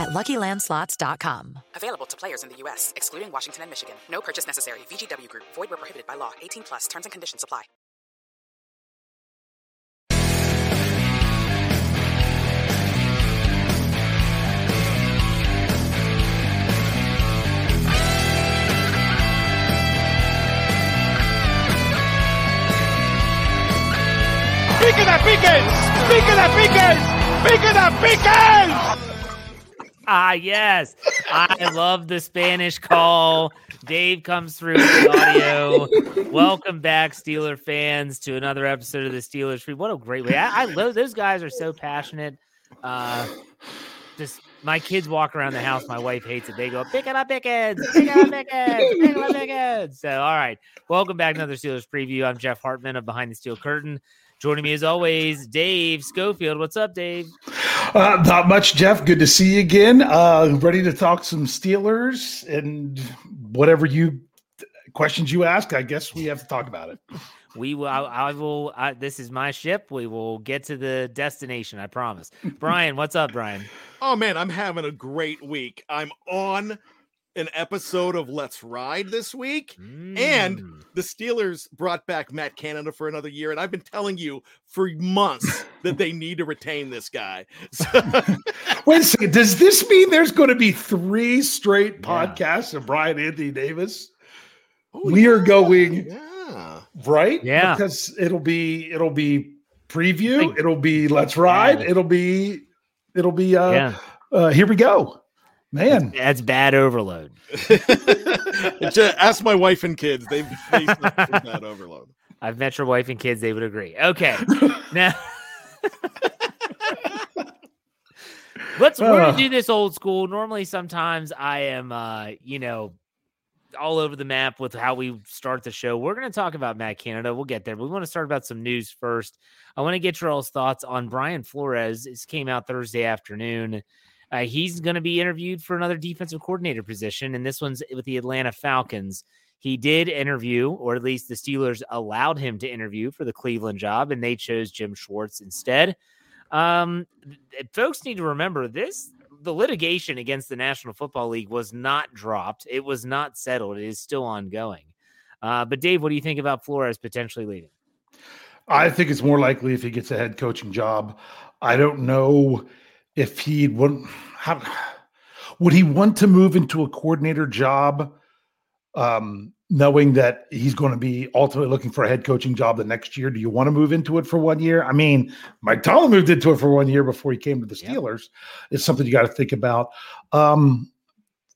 at LuckyLandSlots.com. Available to players in the U.S., excluding Washington and Michigan. No purchase necessary. VGW Group. Void where prohibited by law. 18 plus. Terms and conditions apply. ¡Piquen a piques! ¡Piquen a piques! ¡Piquen a piques! Ah, yes. I love the Spanish call. Dave comes through with the audio. Welcome back, Steeler fans, to another episode of the Steelers Free. What a great way. I, I love those guys are so passionate. Uh just my kids walk around the house. My wife hates it. They go, pick it up, Pickens, pick it up, Pickens, pick it up, Pickens. So, all right. Welcome back another Steelers preview. I'm Jeff Hartman of Behind the Steel Curtain. Joining me as always, Dave Schofield. What's up, Dave? Uh, not much, Jeff. Good to see you again. Uh, ready to talk some Steelers and whatever you questions you ask. I guess we have to talk about it. We will. I, I will. I, this is my ship. We will get to the destination. I promise. Bryan, what's up, Bryan? Oh man, I'm having a great week. I'm on an episode of Let's Ride this week, and Mm. the Steelers brought back Matt Canada for another year. And I've been telling you for months that they need to retain this guy. So, Wait a second. Does this mean there's going to be three straight Yeah. podcasts of Bryan Anthony Davis? Oh, We are going- Yeah. Right? Yeah. Because it'll be it'll be preview. Think- It'll be let's ride. Yeah. It'll be it'll be uh, yeah, uh here we go. Man. that's bad overload. Just Ask my wife and kids. They've they suffered that overload. I've met your wife and kids; they would agree. Okay, now let's we're gonna do this old school. Normally, sometimes I am, uh, you know, all over the map with how we start the show. We're gonna talk about Matt Canada. We'll get there, but we want to start about some news first. I want to get your all's thoughts on Brian Flores. This came out Thursday afternoon. Uh, he's going to be interviewed for another defensive coordinator position, and this one's with the Atlanta Falcons. He did interview, or at least the Steelers allowed him to interview for the Cleveland job, and they chose Jim Schwartz instead. Um, folks need to remember this the litigation against the National Football League was not dropped, it was not settled, it is still ongoing. Uh, but Dave, what do you think about Flores potentially leaving? I think it's more likely if he gets a head coaching job. I don't know if he would how would he want to move into a coordinator job um knowing that he's going to be ultimately looking for a head coaching job the next year. Do you want to move into it for one year? I mean, Mike Tomlin moved into it for one year before he came to the. Steelers. It's something you got to think about. Um,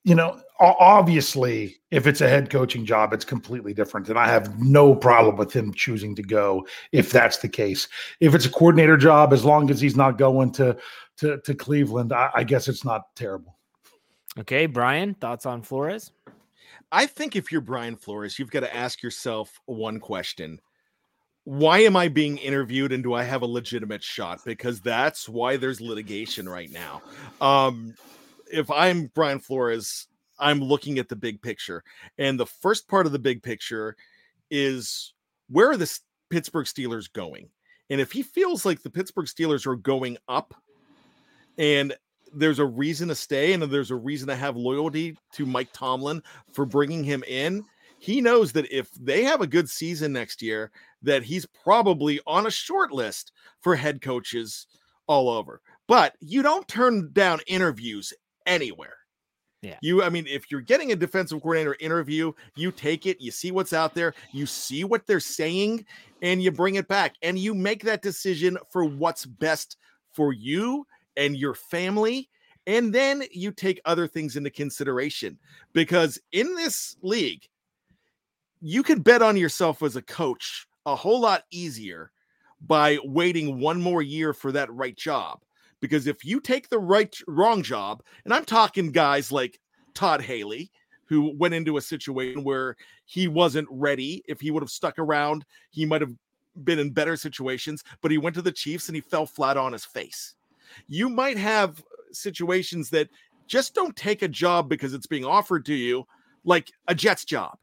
you know, obviously, if it's a head coaching job, it's completely different. And I have no problem with him choosing to go if that's the case. If it's a coordinator job, as long as he's not going to to, to Cleveland, I, I guess it's not terrible. Okay, Bryan, thoughts on Flores? I think if you're Brian Flores, you've got to ask yourself one question. Why am I being interviewed and do I have a legitimate shot? Because that's why there's litigation right now. Um, if I'm Brian Flores, I'm looking at the big picture. And the first part of the big picture is where are the Pittsburgh Steelers going? And if he feels like the Pittsburgh Steelers are going up and there's a reason to stay and there's a reason to have loyalty to Mike Tomlin for bringing him in, he knows that if they have a good season next year, that he's probably on a short list for head coaches all over. But you don't turn down interviews anywhere. Yeah. You, I mean, if you're getting a defensive coordinator interview, you take it, you see what's out there, you see what they're saying, and you bring it back and you make that decision for what's best for you and your family. And then you take other things into consideration because in this league, you can bet on yourself as a coach a whole lot easier by waiting one more year for that right job because if you take the right wrong job, and I'm talking guys like Todd Haley, who went into a situation where he wasn't ready. If he would have stuck around, he might have been in better situations, but he went to the Chiefs and he fell flat on his face. You might have situations that just don't take a job because it's being offered to you, like a Jets job.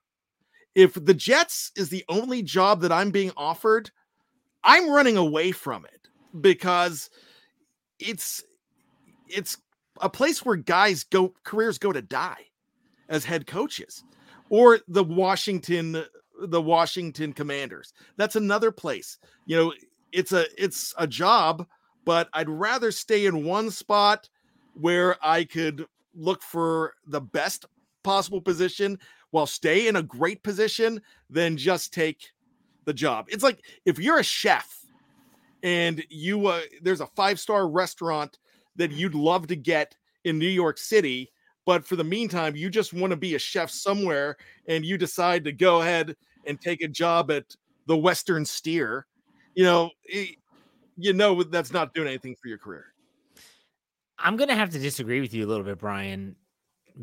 If the Jets is the only job that I'm being offered, I'm running away from it because it's it's a place where guys go careers go to die as head coaches or the Washington the Washington Commanders. That's another place. You know, it's a it's a job, but I'd rather stay in one spot where I could look for the best possible position while stay in a great position than just take the job. It's like if you're a chef and you uh, there's a five star restaurant that you'd love to get in New York City, but for the meantime, you just want to be a chef somewhere, and you decide to go ahead and take a job at the Western Steer. You know, you know that's not doing anything for your career. I'm going to have to disagree with you a little bit, Bryan,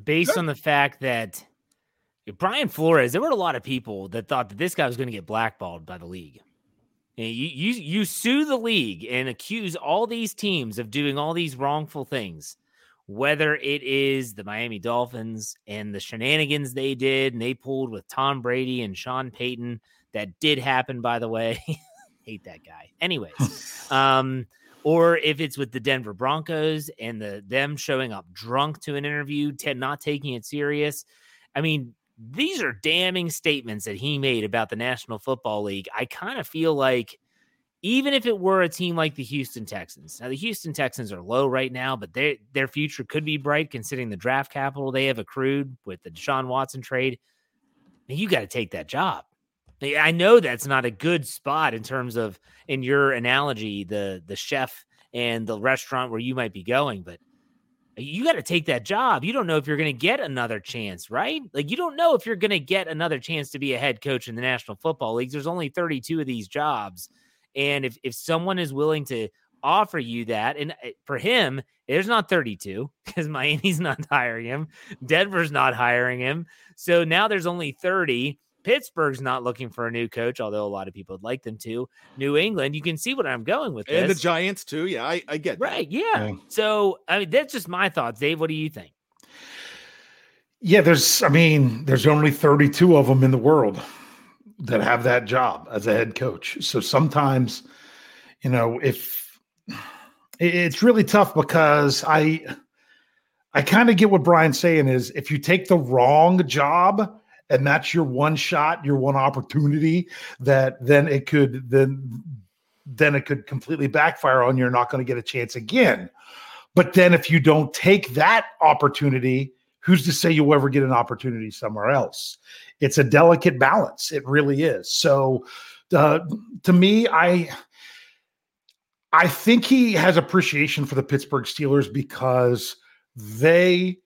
based sure. on the fact that Brian Flores, there were a lot of people that thought that this guy was going to get blackballed by the league. You, you you sue the league and accuse all these teams of doing all these wrongful things, whether it is the Miami Dolphins and the shenanigans they did and they pulled with Tom Brady and Sean Payton. That did happen, by the way. Hate that guy. Anyways, um, or if it's with the Denver Broncos and the them showing up drunk to an interview, t- not taking it serious. I mean, these are damning statements that he made about the National Football League. I kind of feel like even if it were a team like the Houston Texans. Now the Houston Texans are low right now, but they, their future could be bright considering the draft capital they have accrued with the Deshaun Watson trade. You got to take that job. I know that's not a good spot in terms of in your analogy, the the chef and the restaurant where you might be going, but you got to take that job. You don't know if you're going to get another chance, right? Like you don't know if you're going to get another chance to be a head coach in the National Football League. There's only 32 of these jobs. And if if someone is willing to offer you that and eh, for him, there's not 32 because Miami's not hiring him. Denver's not hiring him. So now there's only 30 Pittsburgh's not looking for a new coach, although a lot of people would like them to. New England, you can see what I'm going with this. And the Giants too. Yeah, I, I get right. Yeah. yeah. So I mean, that's just my thoughts. Dave, what do you think? Yeah, there's I mean, there's only 32 of them in the world that have that job as a head coach. So sometimes, you know, if it's really tough because I I kind of get what Bryan's saying is if you take the wrong job, and that's your one shot, your one opportunity that then it could then then it could completely backfire on you. You're not going to get a chance again. But then if you don't take that opportunity, who's to say you'll ever get an opportunity somewhere else? It's a delicate balance. It really is. So uh, to me, I I think he has appreciation for the Pittsburgh Steelers because they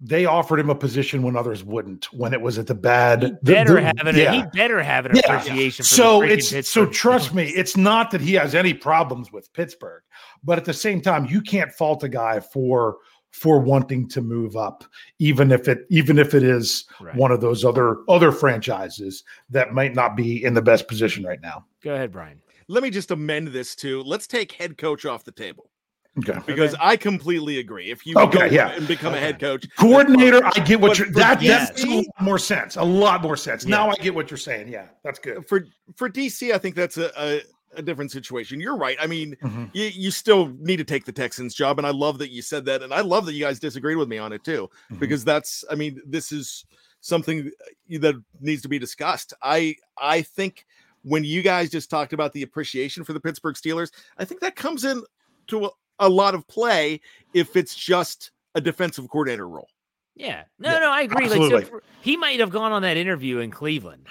they offered him a position when others wouldn't. When it was at the bad, He the- better the- have an yeah. he better have an Yeah. appreciation. For so the freaking it's so trust me it's not that he has any problems with pittsburgh but at the same time you can't fault a guy for for wanting to move up even if it even if it is Right. one of those other other franchises that might not be in the best position right now Go ahead, Bryan. Let me just amend this to let's take head coach off the table okay because I completely agree. If you Okay, go yeah. and become a head coach, coordinator i get what But you're that yes. that makes a lot more sense a lot more sense now i get what you're saying yeah that's good for for DC, I think that's a, a a different situation. You're right. I mean, Mhm. you, you still need to take the Texans job, and I love that you said that, and I love that you guys disagreed with me on it too, Mhm. because that's. I mean, this is something that needs to be discussed. I I think when you guys just talked about the appreciation for the Pittsburgh Steelers, I think that comes in to a, a lot of play if it's just a defensive coordinator role. Yeah. No, Yeah, no, I agree. Like absolutely. so he might have gone on that interview in Cleveland,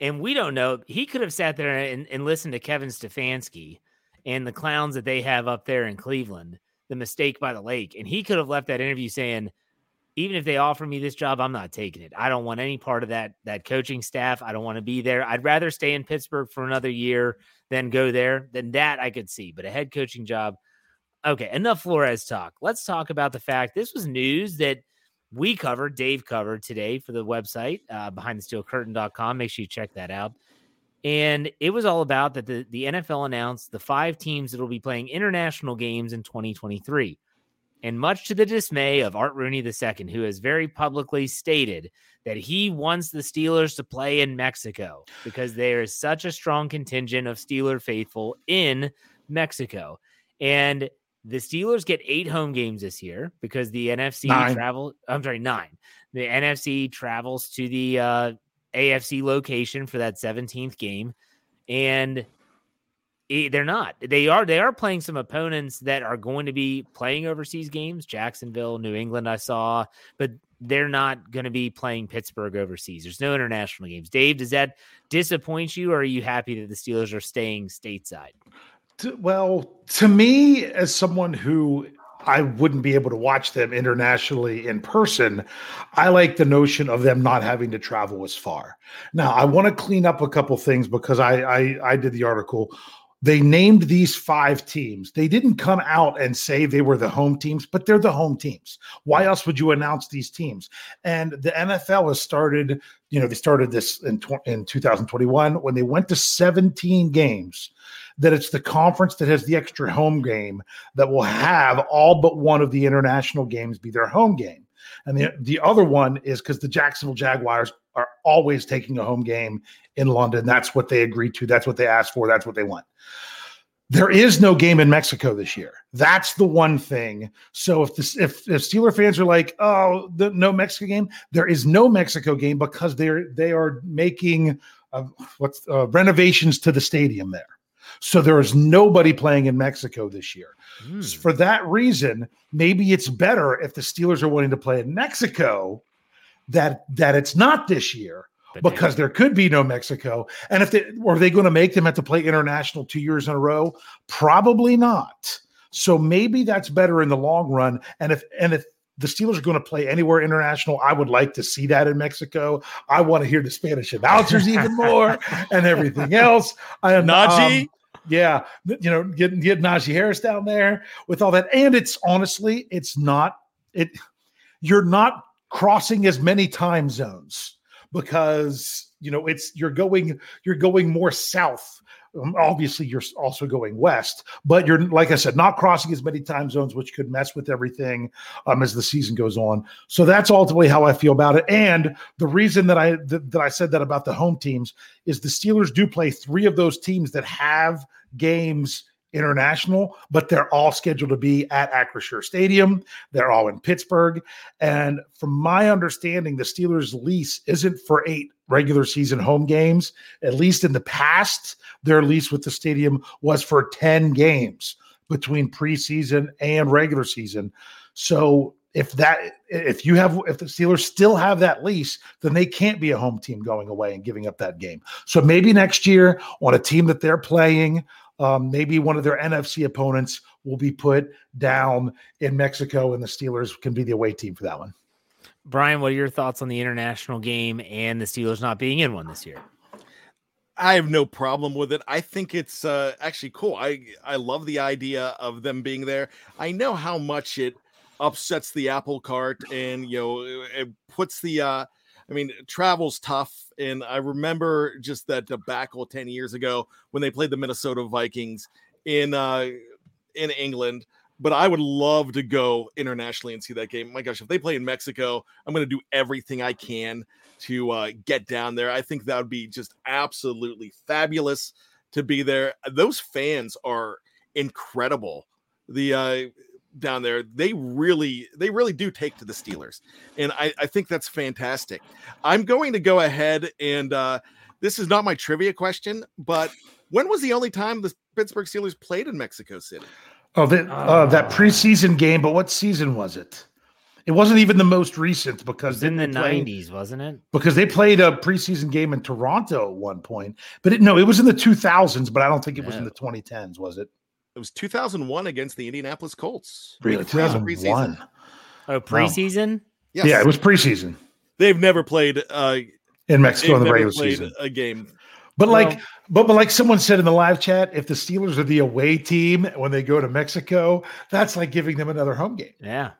and we don't know. He could have sat there and, and listened to Kevin Stefanski and the clowns that they have up there in Cleveland, the mistake by the lake, and he could have left that interview saying, even if they offer me this job, I'm not taking it. I don't want any part of that that coaching staff. I don't want to be there. I'd rather stay in Pittsburgh for another year than go there. Than that I could see. But a head coaching job. Okay, enough Flores talk. Let's talk about the fact this was news that we covered, Dave covered today for the website, uh, behindthesteelcurtain.com. Make sure you check that out. And it was all about that the, the NFL announced the five teams that will be playing international games in 2023. And much to the dismay of Art Rooney II, who has very publicly stated that he wants the Steelers to play in Mexico because there is such a strong contingent of Steeler faithful in Mexico. And the Steelers get eight home games this year because the NFC Nine. travel. I'm sorry, nine. The NFC travels to the uh, AFC location for that 17th game, and it- they're not. They are. They are playing some opponents that are going to be playing overseas games. Jacksonville, New England, I saw, but they're not going to be playing Pittsburgh overseas. There's no international games. Dave, does that disappoint you, or are you happy that the Steelers are staying stateside? Well, to me, as someone who I wouldn't be able to watch them internationally in person, I like the notion of them not having to travel as far. Now, I want to clean up a couple things because I, I I did the article. They named these five teams. They didn't come out and say they were the home teams, but they're the home teams. Why else would you announce these teams? And the NFL has started, you know, they started this in, in 2021 when they went to 17 games that it's the conference that has the extra home game that will have all but one of the international games be their home game. And the, the other one is because the Jacksonville Jaguars are always taking a home game in London. That's what they agreed to. That's what they asked for. That's what they want. There is no game in Mexico this year. That's the one thing. So if this if if Steeler fans are like, oh, the, no Mexico game, there is no Mexico game because they're they are making uh, what's uh, renovations to the stadium there. So there is nobody playing in Mexico this year. Hmm. For that reason, maybe it's better if the Steelers are wanting to play in Mexico that that it's not this year because there could be no Mexico. And if they or are they going to make them have to play international two years in a row? Probably not. So maybe that's better in the long run. And if and if the Steelers are going to play anywhere international, I would like to see that in Mexico. I want to hear the Spanish announcers even more and everything else. I am Najee? um, yeah, you know, get get Najee Harris down there with all that, and it's honestly, it's not it. You're not crossing as many time zones because you know it's you're going you're going more south. Um, obviously, you're also going west, but you're like I said, not crossing as many time zones, which could mess with everything um, as the season goes on. So that's ultimately how I feel about it. And the reason that I that, that I said that about the home teams is the Steelers do play three of those teams that have games international, but they're all scheduled to be at Acrisure Stadium. They're all in Pittsburgh. And from my understanding, the Steelers' lease isn't for eight regular season home games. At least in the past, their lease with the stadium was for 10 games between preseason and regular season. So if that if you have if the Steelers still have that lease, then they can't be a home team going away and giving up that game. So maybe next year on a team that they're playing, um, maybe one of their NFC opponents will be put down in Mexico, and the Steelers can be the away team for that one. Bryan, what are your thoughts on the international game and the Steelers not being in one this year? I have no problem with it. I think it's uh, actually cool. I I love the idea of them being there. I know how much it upsets the apple cart and you know it puts the uh I mean, travel's tough. And I remember just that debacle 10 years ago when they played the Minnesota Vikings in uh in England. But I would love to go internationally and see that game. My gosh, if they play in Mexico, I'm going to do everything I can to uh, get down there. I think that would be just absolutely fabulous to be there. Those fans are incredible. The uh, down there, they really, they really do take to the Steelers, and I, I think that's fantastic. I'm going to go ahead and uh, this is not my trivia question, but when was the only time the Pittsburgh Steelers played in Mexico City? Oh, that uh, that preseason game, but what season was it? It wasn't even the most recent because in the played, 90s, wasn't it? Because they played a preseason game in Toronto at one point, but it, no, it was in the 2000s. But I don't think it was in the 2010s, was it? It was 2001 against the Indianapolis Colts. Really, 2001. Oh, preseason? Yes. Yeah, it was preseason. They've never played uh, in Mexico in the never regular played season. a game. But like, but but like someone said in the live chat, if the Steelers are the away team when they go to Mexico, that's like giving them another home game. Yeah.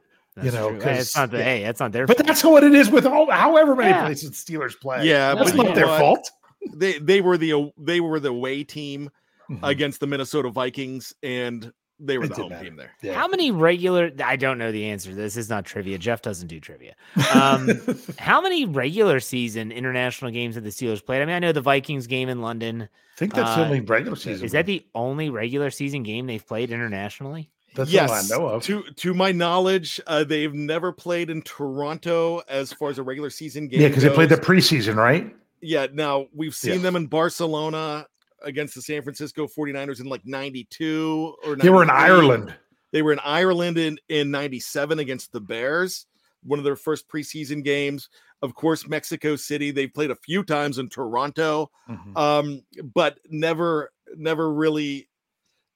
You know, true. Hey, it's 'cause- not the yeah. hey, that's not their But fault. that's what it is with all, however many Yeah. places Steelers play. Yeah, that's but not their what? fault. They they were the they were the away team Mhm. against the Minnesota Vikings, and they were It the home matter. team there. Yeah. How many regular? I don't know the answer. to This is not trivia. Jeff doesn't do trivia. Um, how many regular season international games have the Steelers played? I mean, I know the Vikings game in London. I think that's the Uh, only regular season. Is that the only regular season game they've played internationally? That's yes, all I know of. to to my knowledge, uh, they've never played in Toronto as far as a regular season game. yeah, because they played the preseason, right? yeah. Now we've seen Yeah. them in Barcelona against the San Francisco 49ers in like 92 or They were in Ireland. They were in Ireland in in 97 against the Bears, one of their first preseason games. Of course, Mexico City. They played a few times in Toronto, Mhm. um, but never never really.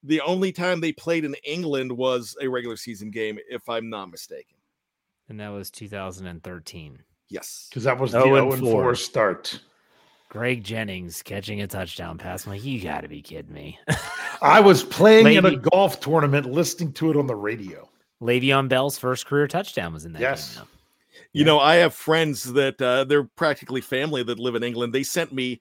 The only time they played in England was a regular season game, if I'm not mistaken. And that was 2013. Yes. Because that was the 0 0 and 4 4. start. Greg Jennings catching a touchdown pass. I'm like, you got to be kidding me. I was playing in a golf tournament listening to it on the radio. Le'Veon Bell's first career touchdown was in that Yes. game. though. You know, I have friends that uh, they're practically family that live in England. They sent me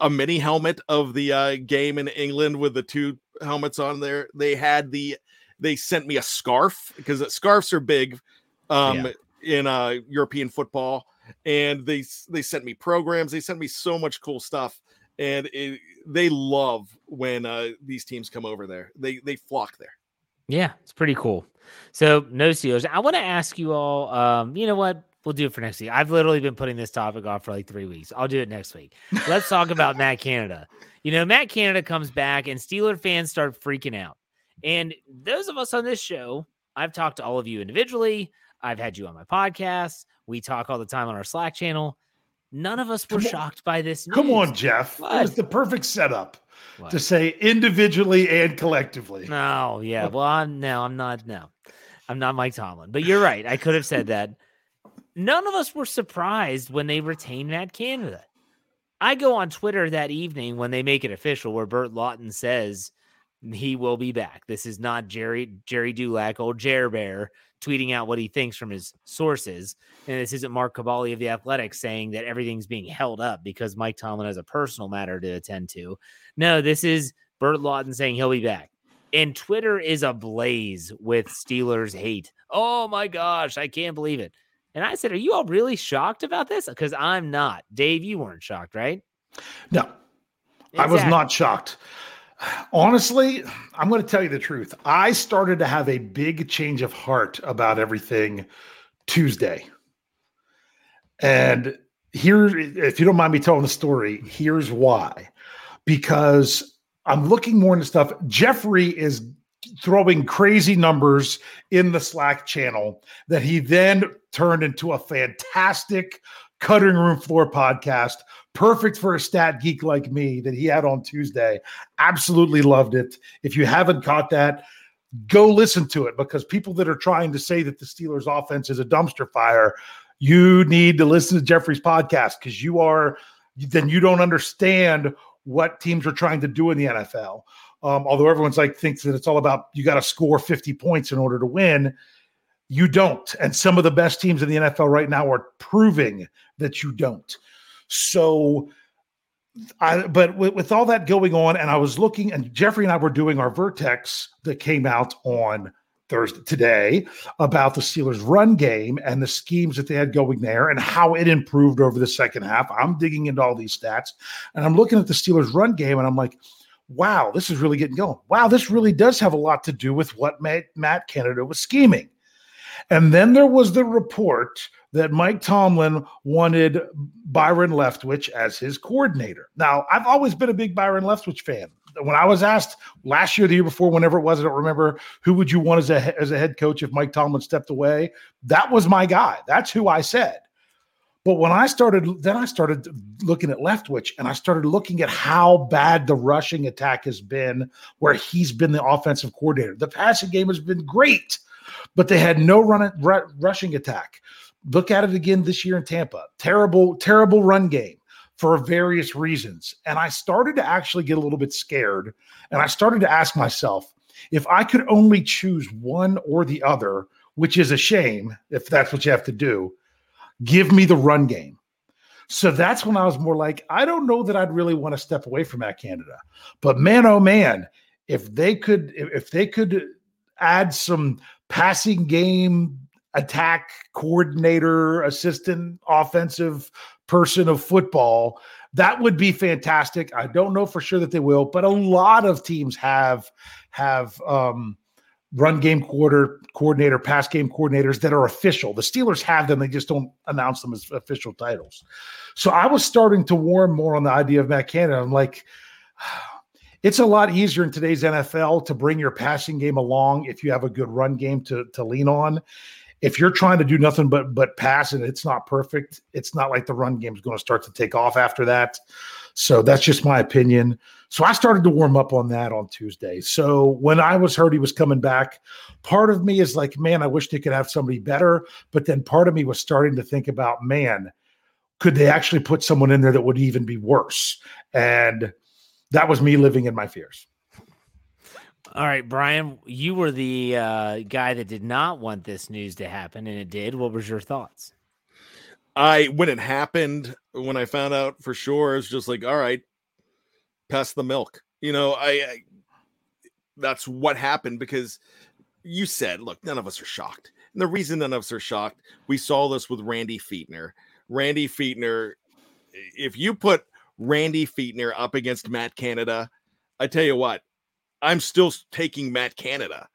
a mini helmet of the uh, game in England with the two helmets on there. They had the, they sent me a scarf because scarves are big um, in uh, European football, and they they sent me programs. They sent me so much cool stuff, and it, they love when uh, these teams come over there. They they flock there. Yeah, it's pretty cool. So no Steelers. I want to ask you all. Um, you know what? We'll do it for next week. I've literally been putting this topic off for like three weeks. I'll do it next week. Let's talk about Matt Canada. You know, Matt Canada comes back and Steeler fans start freaking out. And those of us on this show, I've talked to all of you individually. I've had you on my podcast. We talk all the time on our Slack channel. None of us were Come on. shocked by this. Come on, Jeff. It was the perfect setup What? to say individually and collectively. No, yeah. Well, I'm no, I'm not. No, I'm not Mike Tomlin. But you're right. I could have said that. None of us were surprised when they retained Matt Canada. I go on Twitter that evening when they make it official, where Burt Lauten says he will be back. This is not Jerry Jerry Dulac, old Jer Bear, tweeting out what he thinks from his sources, and this isn't Mark Kaboly of the Athletics saying that everything's being held up because Mike Tomlin has a personal matter to attend to. No, this is Burt Lauten saying he'll be back. And Twitter is ablaze with Steelers hate. Oh my gosh, I can't believe it. And I said, Are you all really shocked about this? Because I'm not. Dave, you weren't shocked, right? No, I was not shocked. Honestly, I'm going to tell you the truth. I started to have a big change of heart about everything Tuesday. And here, if you don't mind me telling the story, here's why. Because I'm looking more into stuff. Jeffrey is throwing crazy numbers in the Slack channel that he then turned into a fantastic cutting room floor podcast perfect for a stat geek like me that he had on Tuesday. Absolutely loved it. If you haven't caught that, go listen to it because people that are trying to say that the Steelers offense is a dumpster fire, You need to listen to Jeffrey's podcast because you are then you don't understand what teams are trying to do in the NFL. Um, although everyone's like thinks that it's all about you got to score 50 points in order to win. You don't. And some of the best teams in the NFL right now are proving that you don't. So I, but with, with, all that going on, and I was looking, and Jeffrey and I were doing our Vertex that came out on Thursday today about the Steelers' run game and the schemes that they had going there and how it improved over the second half. I'm digging into all these stats, and I'm looking at the Steelers' run game, and I'm like, wow, this is really getting going. Wow, this really does have a lot to do with what Matt, Matt Canada was scheming. And then there was the report that Mike Tomlin wanted Byron Leftwich as his coordinator. Now, I've always been a big Byron Leftwich fan. When I was asked last year, the year before, whenever it was, I don't remember who would you want as a as a head coach if Mike Tomlin stepped away. That was my guy. That's who I said. But when I started, then I started looking at Leftwich and I started looking at how bad the rushing attack has been, where he's been the offensive coordinator. The passing game has been great, but they had no run rushing attack. Look at it again this year in Tampa. Terrible, terrible run game for various reasons. And I started to actually get a little bit scared. And I started to ask myself if I could only choose one or the other, which is a shame if that's what you have to do, give me the run game. So that's when I was more like, I don't know that I'd really want to step away from Matt Canada. But man, oh man, if they could, if they could add some passing game attack coordinator, assistant offensive person of football. That would be fantastic. I don't know for sure that they will, but a lot of teams have have um, run game quarter coordinator, pass game coordinators that are official. The Steelers have them; they just don't announce them as official titles. So I was starting to warm more on the idea of Matt Canada. I'm like. It's a lot easier in today's NFL to bring your passing game along if you have a good run game to, to lean on if you're trying to do nothing but but pass and it's not perfect, it's not like the run game is going to start to take off after that. So that's just my opinion. So I started to warm up on that on Tuesday. So when I was heard he was coming back, part of me is like, man, I wish they could have somebody better. But then part of me was starting to think about, man, could they actually put someone in there that would even be worse? And that was me living in my fears. All right, Bryan, you were the uh, guy that did not want this news to happen, and it did. What was your thoughts? I when it happened, when I found out for sure, it's just like, all right, pass the milk. You know, I, I that's what happened because you said, look, none of us are shocked. And the reason none of us are shocked, we saw this with Randy Fichtner. Randy Fichtner, if you put Randy Fichtner up against Matt Canada, I tell you what, I'm still taking Matt Canada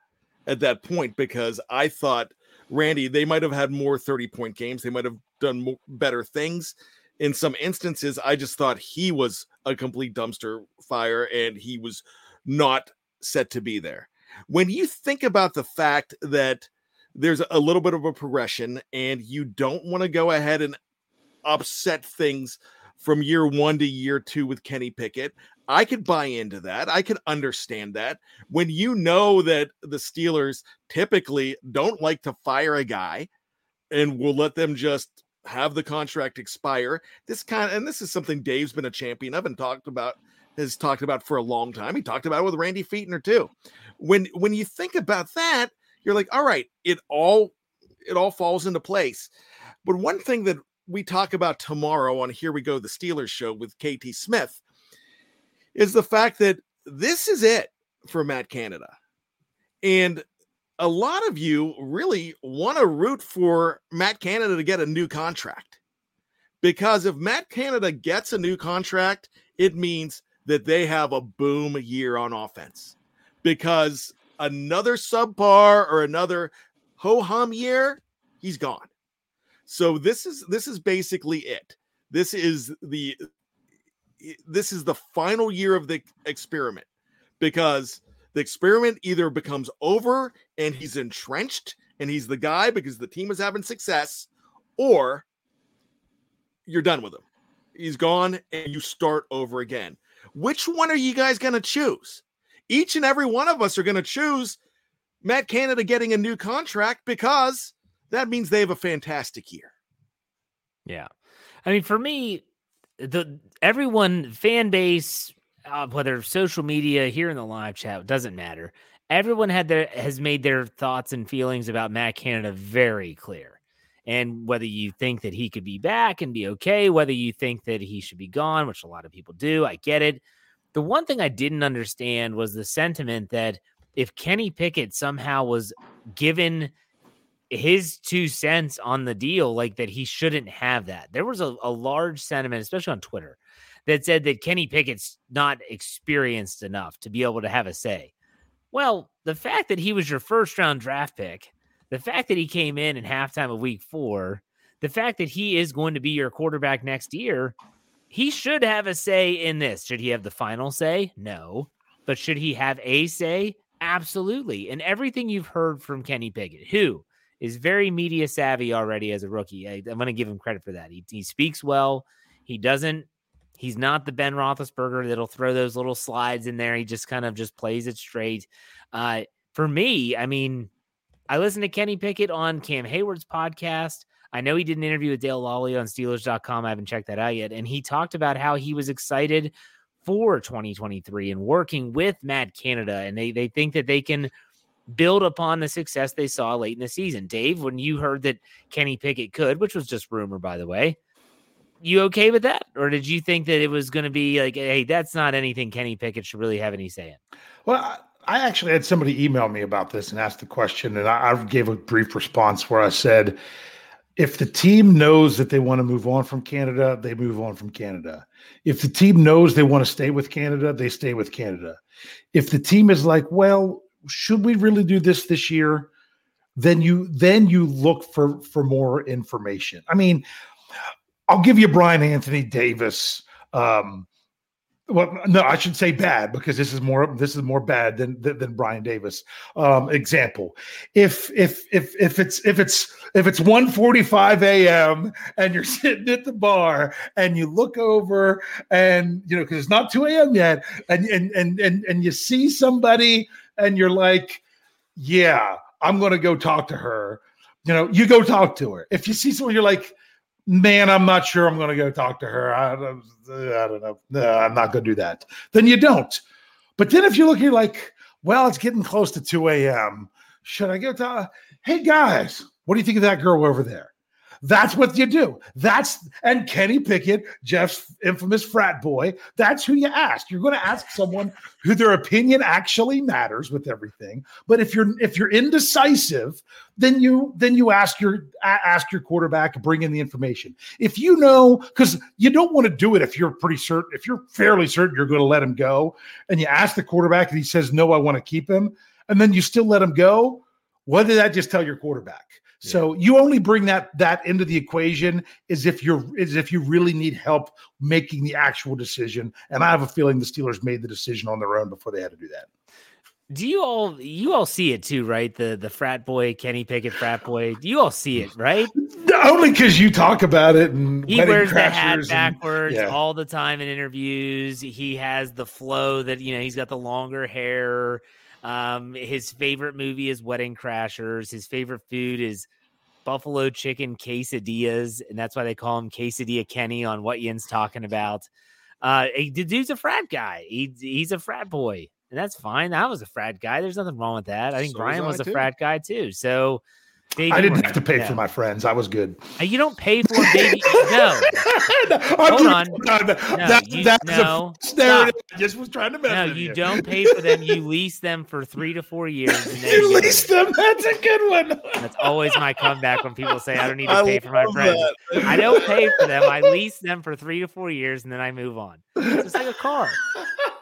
at that point because I thought Randy, they might have had more 30 point games. They might have done more, better things. In some instances, I just thought he was a complete dumpster fire and he was not set to be there. When you think about the fact that there's a little bit of a progression and you don't want to go ahead and upset things from year one to year two with Kenny Pickett. I could buy into that. I could understand that. When you know that the Steelers typically don't like to fire a guy and will let them just have the contract expire, this kind of, and this is something Dave's been a champion of and talked about has talked about for a long time. He talked about it with Randy Fichtner too. When when you think about that, you're like, all right, it all it all falls into place. But one thing that we talk about tomorrow on Here We Go, the Steelers show with KT Smith is the fact that this is it for Matt Canada. And a lot of you really want to root for Matt Canada to get a new contract. Because if Matt Canada gets a new contract, it means that they have a boom year on offense. Because another subpar or another ho hum year, he's gone. So this is this is basically it. This is the this is the final year of the experiment because the experiment either becomes over and he's entrenched and he's the guy because the team is having success, or you're done with him. He's gone and you start over again. Which one are you guys going to choose? Each and every one of us are going to choose Matt Canada getting a new contract because that means they have a fantastic year. Yeah. I mean, for me, the everyone fan base, uh, whether social media here in the live chat doesn't matter. Everyone had their has made their thoughts and feelings about Matt Canada very clear. And whether you think that he could be back and be okay, whether you think that he should be gone, which a lot of people do, I get it. The one thing I didn't understand was the sentiment that if Kenny Pickett somehow was given his two cents on the deal, like that he shouldn't have that. There was a, a large sentiment, especially on Twitter, that said that Kenny Pickett's not experienced enough to be able to have a say. Well, the fact that he was your first round draft pick, the fact that he came in in halftime of week four, the fact that he is going to be your quarterback next year, he should have a say in this. Should he have the final say? No. But should he have a say? Absolutely. And everything you've heard from Kenny Pickett, who is very media savvy already as a rookie. I, am going to give him credit for that. He, he speaks well. He doesn't. He's not the Ben Roethlisberger that'll throw those little slides in there. He just kind of just plays it straight. Uh, for me, I mean, I listened to Kenny Pickett on Cam Hayward's podcast. I know he did an interview with Dale Lolley on Steelers.com. I haven't checked that out yet. And he talked about how he was excited for 2023 and working with Matt Canada. And they, they think that they can build upon the success they saw late in the season. Dave, when you heard that Kenny Pickett could, which was just rumor, by the way, you okay with that? Or did you think that it was going to be like, hey, that's not anything Kenny Pickett should really have any say in? Well, I actually had somebody email me about this and asked the question, and I, I gave a brief response where I said, if the team knows that they want to move on from Canada, they move on from Canada. If the team knows they want to stay with Canada, they stay with Canada. If the team is like, well, should we really do this this year? Then you then you look for for more information. I mean, I'll give you Bryan Anthony Davis. Um, well, no, I should say bad because this is more this is more bad than than, than Bryan Davis. Um, example: if if if if it's if it's if it's 1:45 a.m. and you're sitting at the bar and you look over and you know because it's not 2 a.m. yet and and and and and you see somebody and you're like, yeah, I'm going to go talk to her. You know, you go talk to her. If you see someone, you're like, man, I'm not sure I'm going to go talk to her. I, don't, I don't know. No, I'm not going to do that. Then you don't. But then if you look, you're like, well, it's getting close to 2 a.m. Should I go to, hey guys, what do you think of that girl over there? That's what you do. That's and Kenny Pickett, Jeff's infamous frat boy. That's who you ask. You're going to ask someone who their opinion actually matters with everything. But if you're if you're indecisive, then you then you ask your ask your quarterback bring in the information. If you know, because you don't want to do it if you're pretty certain, if you're fairly certain you're going to let him go, and you ask the quarterback and he says no, I want to keep him, and then you still let him go. What did that just tell your quarterback? So you only bring that that into the equation is if you're is if you really need help making the actual decision. And I have a feeling the Steelers made the decision on their own before they had to do that. Do you all you all see it too, right? The the frat boy, Kenny Pickett frat boy. Do you all see it, right? Only because you talk about it and he wears the hat backwards and, yeah. all the time in interviews. He has the flow that you know, he's got the longer hair um, his favorite movie is Wedding Crashers. His favorite food is buffalo chicken quesadillas, and that's why they call him Quesadilla Kenny on what Yin's talking about. Uh, he, the dude's a frat guy. He, he's a frat boy, and that's fine. I was a frat guy. There's nothing wrong with that. I think so Bryan was, was a frat guy too. So I didn't have to pay for my friends. I was good. Uh, you don't pay for baby. no. no Hold on. No, that, you, that's no. I just was trying to No, you, you, don't pay for them. You lease them for three to four years. And then you lease them. That's a good one. That's always my comeback when people say I don't need to pay for my friends. That. I don't pay for them. I lease them for three to four years and then I move on. It's like a car.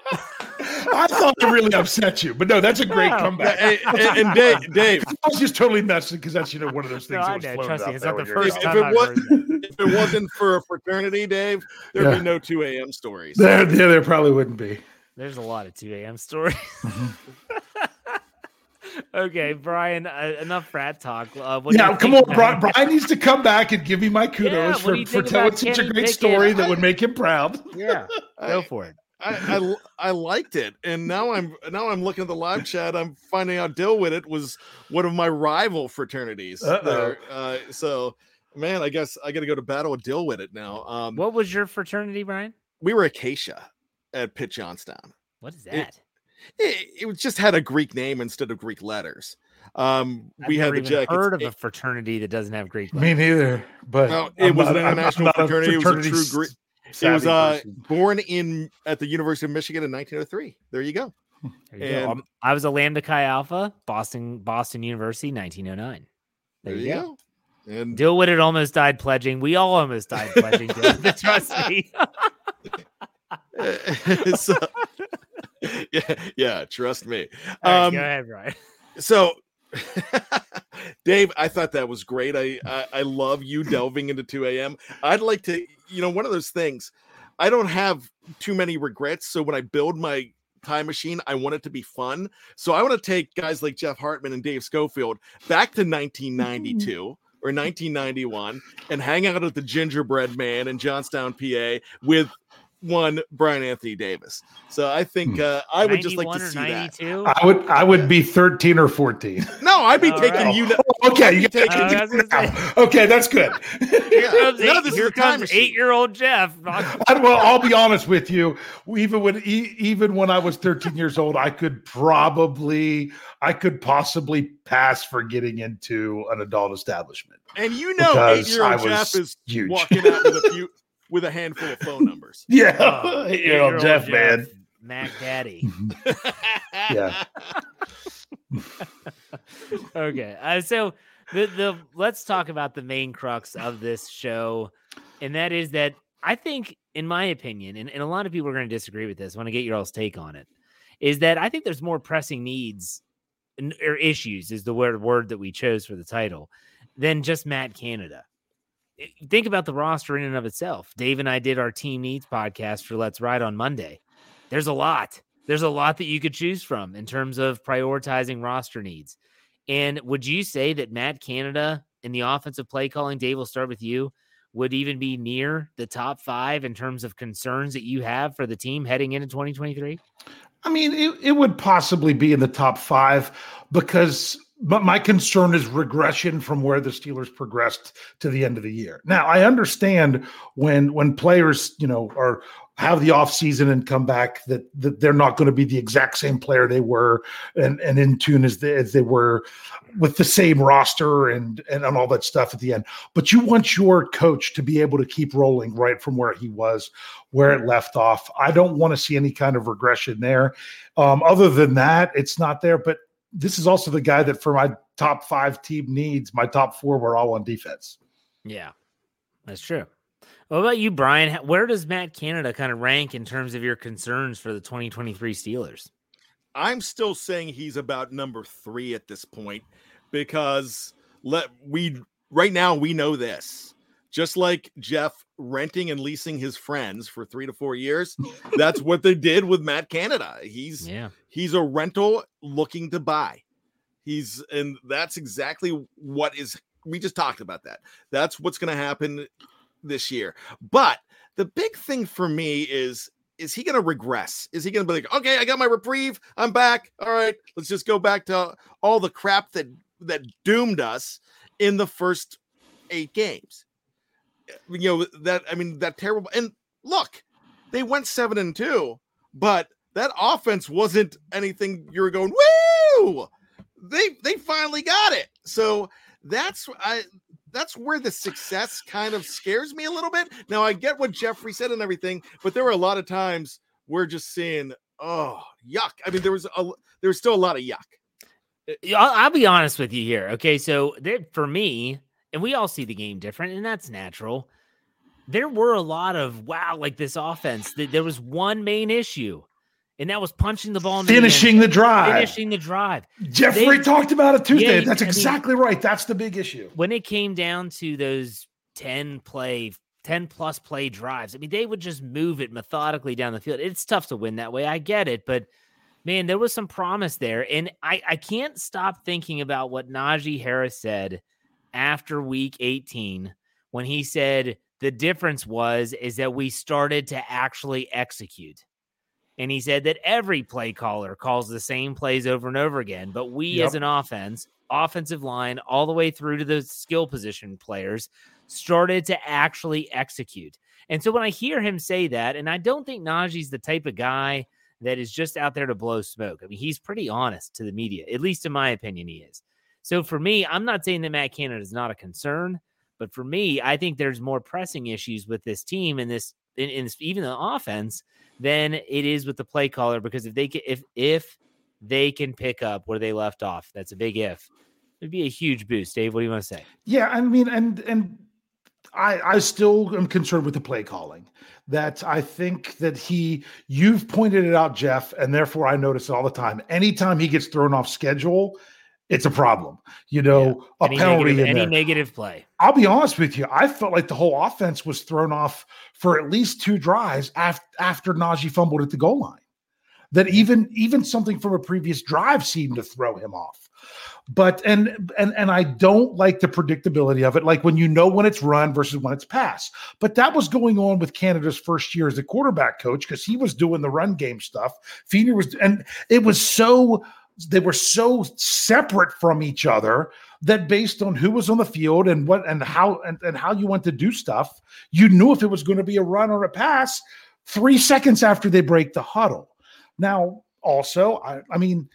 I thought it really upset you, but no, that's a great comeback. and, and, and, Dave, Dave, I was just totally messing because that's you know one of those things. No, that was trust me, it's not the first if, time. If it, was, if it wasn't for a fraternity, Dave, there'd yeah. be no two a.m. stories. There, yeah, there probably wouldn't be. There's a lot of two a.m. stories. Okay, Bryan, uh, enough frat talk. Uh, yeah, come on, Bryan, Bryan, needs to come back and give me my kudos yeah, for, for telling such a great Pickett? story that would make him proud. Yeah, go for it. I, I, I liked it, and now I'm now I'm looking at the live chat. I'm finding out Dill with it was one of my rival fraternities. Uh, so man, I guess I got to go to battle with Dill with it now. Um, What was your fraternity, Bryan? we were Acacia at Pitt Johnstown. What is that? It, it was- just had a Greek name instead of Greek letters. Um, I've we had the even jackets. heard of a fraternity that doesn't have Greek. Me letters. neither. But No, it I'm was not- an I'm- I'm international not a fraternity. It was a true s- Greek- it was uh, born in at the University of Michigan in 1903. There you go. There you go. and- Um, I was a Lambda Chi Alpha, Boston Boston University, 1909. There, you go. And Dillwood had almost died pledging. We all almost died pledging. Trust me. so, yeah, yeah, trust me. Right, Um, go ahead, Bryan. so Dave, I thought that was great. I, I I love you delving into 2 a.m. I'd like to, you know, one of those things. I don't have too many regrets. So when I build my time machine, I want it to be fun. So I want to take guys like Jeff Hartman and Dave Schofield back to 1992 or 1991 and hang out at the Gingerbread Man in Johnstown, PA, with one Bryan Anthony Davis. So I think uh, I would just like to 91 or see that. 92? I would I would be 13 or 14. No, I'd be All taking right. you. Okay, you take take I was gonna Okay, that's good. Yeah. Here comes, No, eight, this is here a time comes machine. eight-year-old Jeff. I, well, I'll be honest with you. Even when even when I was 13 years old, I could probably I could possibly pass for getting into an adult establishment. And you know, eight-year-old Jeff is huge. walking out with a few with a handful of phone numbers. Yeah, Oh, you know, eight-year-old Jeff, man. Mac Daddy. Yeah. okay. Uh, so the the let's talk about the main crux of this show, and that is that I think, in my opinion, and, and a lot of people are going to disagree with this. I want to get your all's take on it. Is that I think there's more pressing needs or issues is the word word that we chose for the title than just Matt Canada. I- Think about the roster in and of itself. Dave and I did our team needs podcast for Let's Ride on Monday. There's a lot. There's a lot that you could choose from in terms of prioritizing roster needs. And would you say that Matt Canada in the offensive play calling, Dave, will start with you, would even be near the top five in terms of concerns that you have for the team heading into 2023? I mean, it, it would possibly be in the top five because but my concern is regression from where the Steelers progressed to the end of the year. Now, I understand when when players, you know, are have the offseason and come back that, that they're not going to be the exact same player they were and, and in tune as they, as they were with the same roster and, and and all that stuff at the end. But you want your coach to be able to keep rolling right from where he was, where it left off. I don't want to see any kind of regression there. Um, other than that, it's not there. But this is also the guy that for my top five team needs, my top four were all on defense. Yeah, that's true. What about you, Bryan? Where does Matt Canada kind of rank in terms of your concerns for the 2023 Steelers? I'm still saying he's about number three at this point because let we right now we know this. Just like Jeff renting and leasing his friends for three to four years, that's what they did with Matt Canada. He's Yeah. he's a rental looking to buy. He's and that's exactly what is we just talked about that. That's what's going to happen this year. But the big thing for me is is he going to regress? Is he going to be like, "Okay, I got my reprieve. I'm back. All right, let's just go back to all the crap that that doomed us in the first 8 games." You know, that I mean that terrible and look, they went 7 and 2, but that offense wasn't anything you were going, "Woo!" They they finally got it. So that's I that's where the success kind of scares me a little bit. Now I get what Jeffrey said and everything, but there were a lot of times we're just seeing, oh yuck. I mean, there was a there was still a lot of yuck. Uh, yeah, I'll, I'll be honest with you here. Okay, so there, for me, and we all see the game different, and that's natural. There were a lot of wow, like this offense. th- There was one main issue, and that was punching the ball, the Finishing zone, the drive. finishing the drive. Jeffrey They- talked about it Tuesday. Yeah, That's I mean- exactly right. That's the big issue. When it came down to those ten play, ten plus play drives, I mean, they would just move it methodically down the field. It's tough to win that way. I get it, but man, there was some promise there. And I, I can't stop thinking about what Najee Harris said after week 18 when he said the difference was is that we started to actually execute. And he said that every play caller calls the same plays over and over again, but we as an offense, offensive line, all the way through to the skill position players, started to actually execute. And so when I hear him say that, and I don't think Najee's the type of guy that is just out there to blow smoke. I mean, he's pretty honest to the media, at least in my opinion, he is. So for me, I'm not saying that Matt Canada is not a concern, but for me, I think there's more pressing issues with this team and this, in, in even the offense, than it is with the play caller. Because if they can, if if they can pick up where they left off, that's a big if. It'd be a huge boost. Dave, what do you want to say? Yeah, I mean, and and I, I still am concerned with the play calling. That I think that he, you've pointed it out, Jeff, and therefore I notice it all the time. Anytime he gets thrown off schedule, it's a problem. You know, yeah. a penalty. Negative, any there. negative play. I'll be honest with you. I felt like the whole offense was thrown off for at least two drives after after Najee fumbled at the goal line. That even even something from a previous drive seemed to throw him off but and and and I don't like the predictability of it, like when you know when it's run versus when it's pass. But that was going on with Canada's first year as a quarterback coach because he was doing the run game stuff. Fichtner was, and it was so they were so separate from each other that based on who was on the field and what and how and, and how you went to do stuff, you knew if it was going to be a run or a pass three seconds after they break the huddle. Now, also, I, I mean,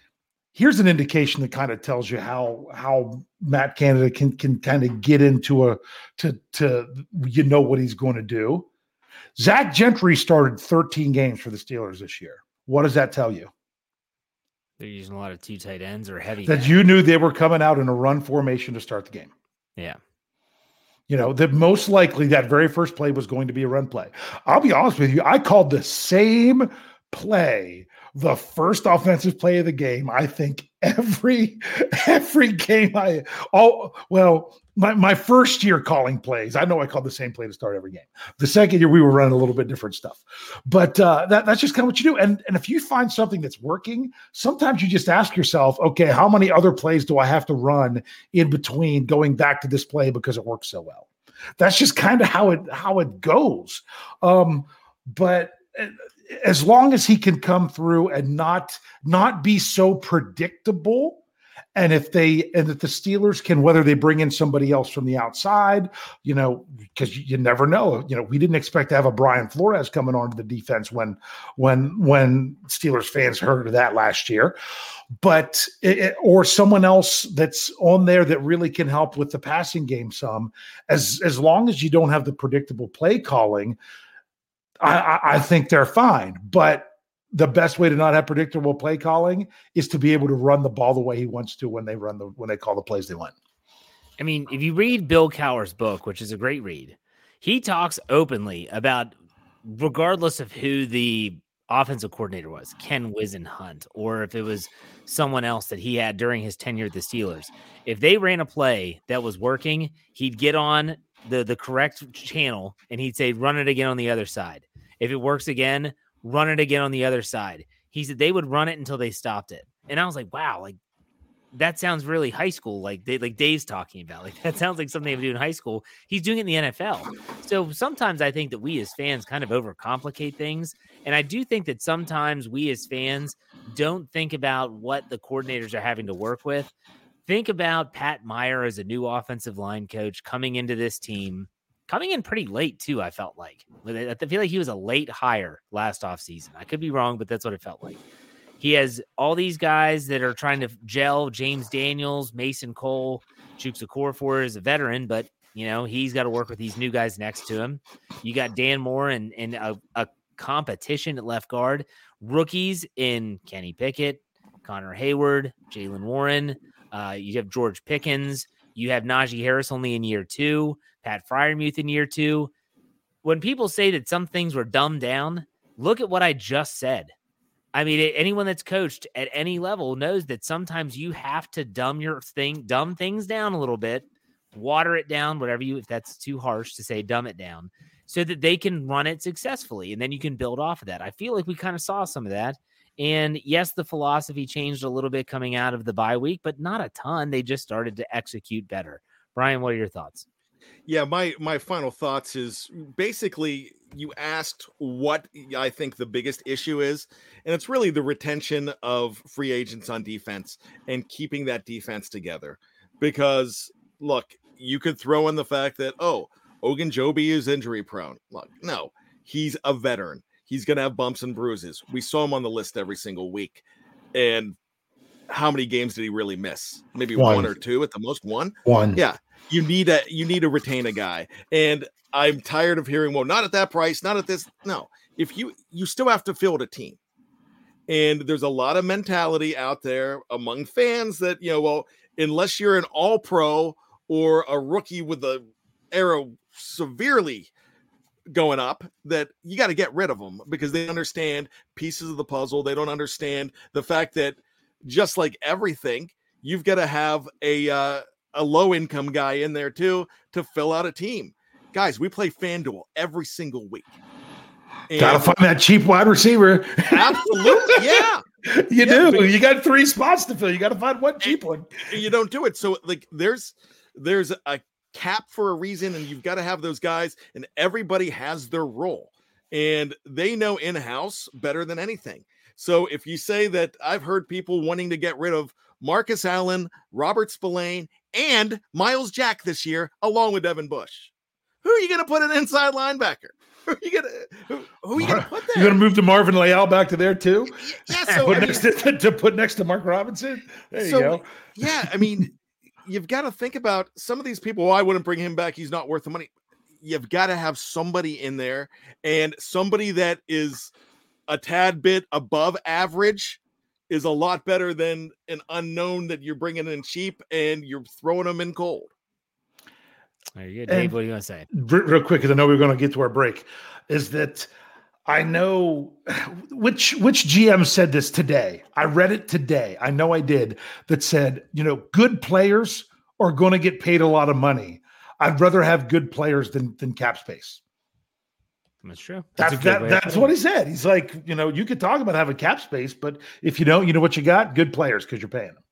here's an indication that kind of tells you how how Matt Canada can can kind of get into a to to you know what he's going to do. Zach Gentry started 13 games for the Steelers this year. What does that tell you? They're using a lot of two tight ends or heavy. That you knew they were coming out in a run formation to start the game. Yeah. You know, that most likely that very first play was going to be a run play. I'll be honest with you, I called the same play the first offensive play of the game. I think every every game I oh well my, my first year calling plays, I know I called the same play to start every game. The second year we were running a little bit different stuff, but uh, that, that's just kind of what you do. And and if you find something that's working, sometimes you just ask yourself, okay, how many other plays do I have to run in between going back to this play because it works so well? That's just kind of how it how it goes. Um, but uh, as long as he can come through and not not be so predictable and if they and that the Steelers can whether they bring in somebody else from the outside, you know, because you, you, never know. You know, we didn't expect to have a Brian Flores coming onto the defense when when when Steelers fans heard of that last year, but it, or someone else that's on there that really can help with the passing game some. As as long as you don't have the predictable play calling, I, I, I think they're fine. But the best way to not have predictable play calling is to be able to run the ball the way he wants to when they run the when they call the plays they want. I mean, if you read Bill Cowher's book, which is a great read, he talks openly about regardless of who the offensive coordinator was, Ken Whisenhunt, or if it was someone else that he had during his tenure at the Steelers, if they ran a play that was working, he'd get on the the correct channel and he'd say, run it again on the other side. If it works again, run it again on the other side. He said they would run it until they stopped it. And I was like, wow, like that sounds really high school, like they like Dave's talking about. Like that sounds like something they would do in high school. He's doing it in the NFL. So sometimes I think that we as fans kind of overcomplicate things. And I do think that sometimes we as fans don't think about what the coordinators are having to work with. Think about Pat Meyer as a new offensive line coach coming into this team coming in pretty late too. I felt like I feel like he was a late hire last offseason. I could be wrong, but that's what it felt like. He has all these guys that are trying to gel. James Daniels, Mason Cole, Chuks Okorafor is a veteran, but you know he's got to work with these new guys next to him. You got Dan Moore and and a, a competition at left guard, rookies in Kenny Pickett, Connor Heyward, Jaylen Warren. Uh, you have George Pickens. You have Najee Harris only in year two. Pat Freiermuth in year two. When people say that some things were dumbed down, look at what I just said. I mean, anyone that's coached at any level knows that sometimes you have to dumb your thing, dumb things down a little bit, water it down, whatever you, if that's too harsh to say, dumb it down, so that they can run it successfully. And then you can build off of that. I feel like we kind of saw some of that. And yes, the philosophy changed a little bit coming out of the bye week, but not a ton. They just started to execute better. Bryan, what are your thoughts? yeah my my final thoughts is basically you asked what i think the biggest issue is and it's really the retention of free agents on defense and keeping that defense together because look you could throw in the fact that oh Ogunjobi is injury prone. Look, no, he's a veteran. He's going to have bumps and bruises. We saw him on the list every single week. And how many games did he really miss? Maybe one, one or two at the most. One. One. Yeah. You need a you need to retain a guy. And I'm tired of hearing, well, not at that price, not at this. No, if you you still have to field a team. And there's a lot of mentality out there among fans that, you know, well, unless you're an all pro or a rookie with a arrow severely going up that you got to get rid of them because they understand pieces of the puzzle. They don't understand the fact that just like everything, you've got to have a uh, a low income guy in there too to fill out a team. Guys, we play FanDuel every single week. And Gotta find that cheap wide receiver. Absolutely, yeah. you yeah, do. You got three spots to fill. You got to find one cheap one. You don't do it. So like, there's there's a cap for a reason, and you've got to have those guys, and everybody has their role, and they know in house better than anything. So if you say that I've heard people wanting to get rid of Marcus Allen, Robert Spillane, and Myles Jack this year, along with Devin Bush, who are you going to put an inside linebacker? Who are you gonna who, who are you gonna put there? You're gonna move to Marvin Leal back to there too? Yeah, so put next mean, to, to, put next to Mark Robinson. There so, you go. Yeah, I mean, you've got to think about some of these people. Well, I wouldn't bring him back. He's not worth the money. You've got to have somebody in there and somebody that is a tad bit above average is a lot better than an unknown that you're bringing in cheap and you're throwing them in cold. There you go, Dave. And what are you going to say? Real quick, because I know we're going to get to our break, is that I know which which GM said this today. I read it today. I know I did. That said, you know, good players are going to get paid a lot of money. I'd rather have good players than than cap space. That's true. That's that's, that, that's what he said. He's like, you know, you could talk about having cap space, but if you don't, you know what you got? Good players because you're paying them.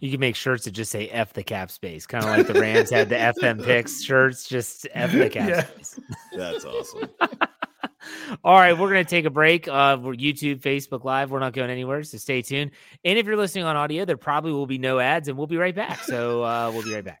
You can make shirts that just say F the cap space, kind of like the Rams had the FM picks shirts, just F the cap yeah. space. That's awesome. All right, we're going to take a break. Uh, we're YouTube, Facebook Live. We're not going anywhere, so stay tuned. And if you're listening on audio, there probably will be no ads, and we'll be right back. So uh, we'll be right back.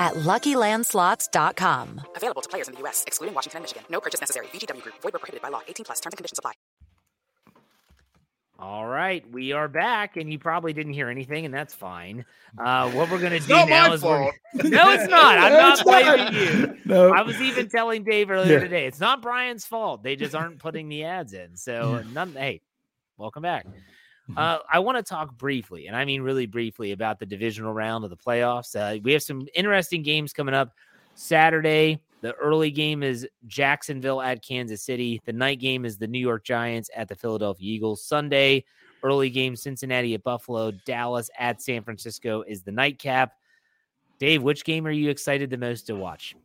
at LuckyLandSlots.com. Available to players in the U.S., excluding Washington and Michigan. No purchase necessary. VGW Group. Void were prohibited by law. 18 plus. Terms and conditions apply. All right, we are back, and you probably didn't hear anything, and that's fine. Uh, what we're going to do now is we're... no, it's not. I'm not blaming you. No. I was even telling Dave earlier yeah. today. It's not Bryan's fault. They just aren't putting the ads in. So, none. Hey, welcome back. Mm-hmm. Uh, I want to talk briefly, and I mean really briefly, about the divisional round of the playoffs. Uh, we have some interesting games coming up Saturday. The early game is Jacksonville at Kansas City. The night game is the New York Giants at the Philadelphia Eagles. Sunday, early game Cincinnati at Buffalo. Dallas at San Francisco is the nightcap. Dave, which game are you excited the most to watch?